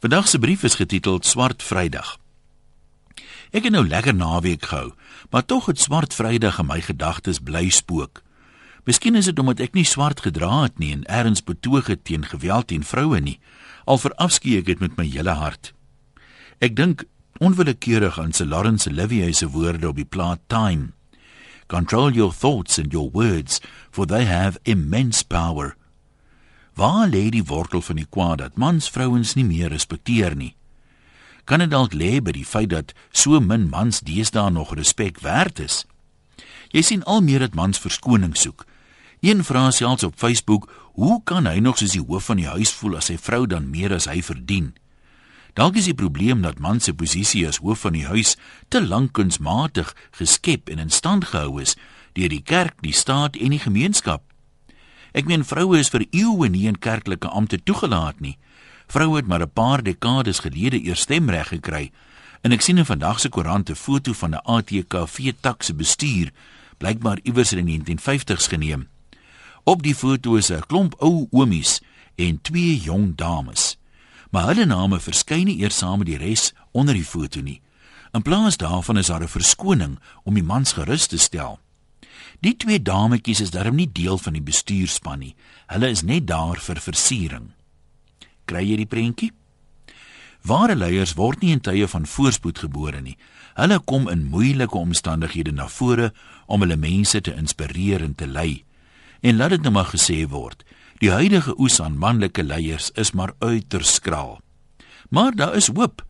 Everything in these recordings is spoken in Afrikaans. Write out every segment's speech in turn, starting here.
Vandag se brief is getiteld Swart Vrydag. Ek het nou lekker naweek gehou, maar tog het Swart Vrydag in my gedagtes bly spook. Miskien is dit omdat ek nie swart gedra het nie en erns betoog het teen geweld teen vroue nie, al verafskeek ek dit met my hele hart. Ek dink onwillekeurig aan se Lawrence Olivier se woorde op die plaat Time. Control your thoughts and your words, for they have immense power. Waar lê die wortel van die kwaad dat mans vrouens nie meer respekteer nie? Kan dit dalk lê by die feit dat so min mans deesdae nog respek werd is? Jy sien al meer dat mans verskoning soek. Een vra selfs op Facebook, hoe kan hy nog soos die hoof van die huis voel as sy vrou dan meer as hy verdien? Dalk is die probleem dat man se posisie as hoof van die huis te lank kunsmatig geskep en in stand gehou is deur die kerk, die staat en die gemeenskap. Ek meen vroue is vir eeue nie in kerklike ampte toegelaat nie. Vroue het maar 'n paar dekades gelede eers stemreg gekry. En ek sien in vandag se koerant 'n foto van 'n ATKV takse bestuur, blykbaar iewers in die 1950s geneem. Op die foto is 'n klomp ou oomies en twee jong dames. Maar hulle name verskyn nie eers saam met die res onder die foto nie. In plaas daarvan is daar 'n verskoning om die mans gerus te stel. Die twee dametjies is darm nie deel van die bestuurspan nie. Hulle is net daar vir versiering. Kry jy die prentjie? Ware leiers word nie in tye van voorspoed gebore nie. Hulle kom in moeilike omstandighede na vore om hulle mense te inspireer en te lei. En laat dit nou maar gesê word, die huidige oes aan manlike leiers is maar uiters skraal. Maar daar is hoop.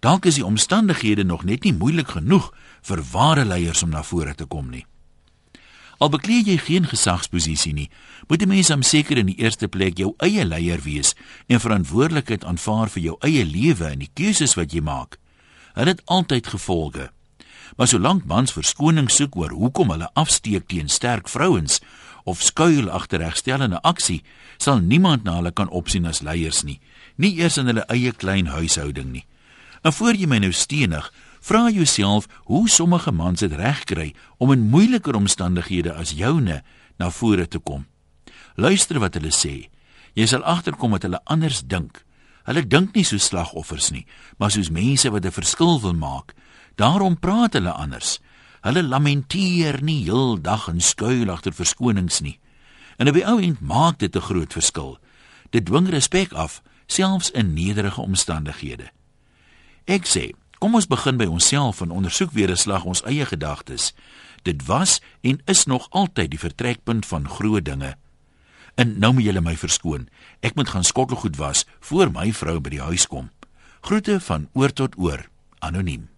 Dalk is die omstandighede nog net nie moeilik genoeg vir ware leiers om na vore te kom nie. Al bekleed jy geen gesagsposisie nie, moet 'n mens hom seker in die eerste plek jou eie leier wees en verantwoordelikheid aanvaar vir jou eie lewe en die keuses wat jy maak. Hulle het altyd gevolge. Maar solank mans verskoning soek oor hoekom hulle afsteek teen sterk vrouens of skuil agter regstellende aksie, sal niemand na hulle kan opsien as leiers nie, nie eers in hulle eie klein huishouding nie. En voor jy my nou stenig, Vra jouself hoe sommige mans dit regkry om in moeiliker omstandighede as joune na vore te kom. Luister wat hulle sê. Jy sal agterkom dat hulle anders dink. Hulle dink nie so slagoffers nie, maar soos mense wat 'n verskil wil maak. Daarom praat hulle anders. Hulle lamenteer nie heeldag en skuil agter verskonings nie. En op die ou end maak dit 'n groot verskil. Dit dwing respek af, selfs in nederige omstandighede. Ek sê Kom ons begin by onsself en ondersoek weer 'n slag ons eie gedagtes. Dit was en is nog altyd die vertrekpunt van groot dinge. En nou moet julle my verskoon. Ek moet gaan skottelgoed was voor my vrou by die huis kom. Groete van oor tot oor. Anoniem.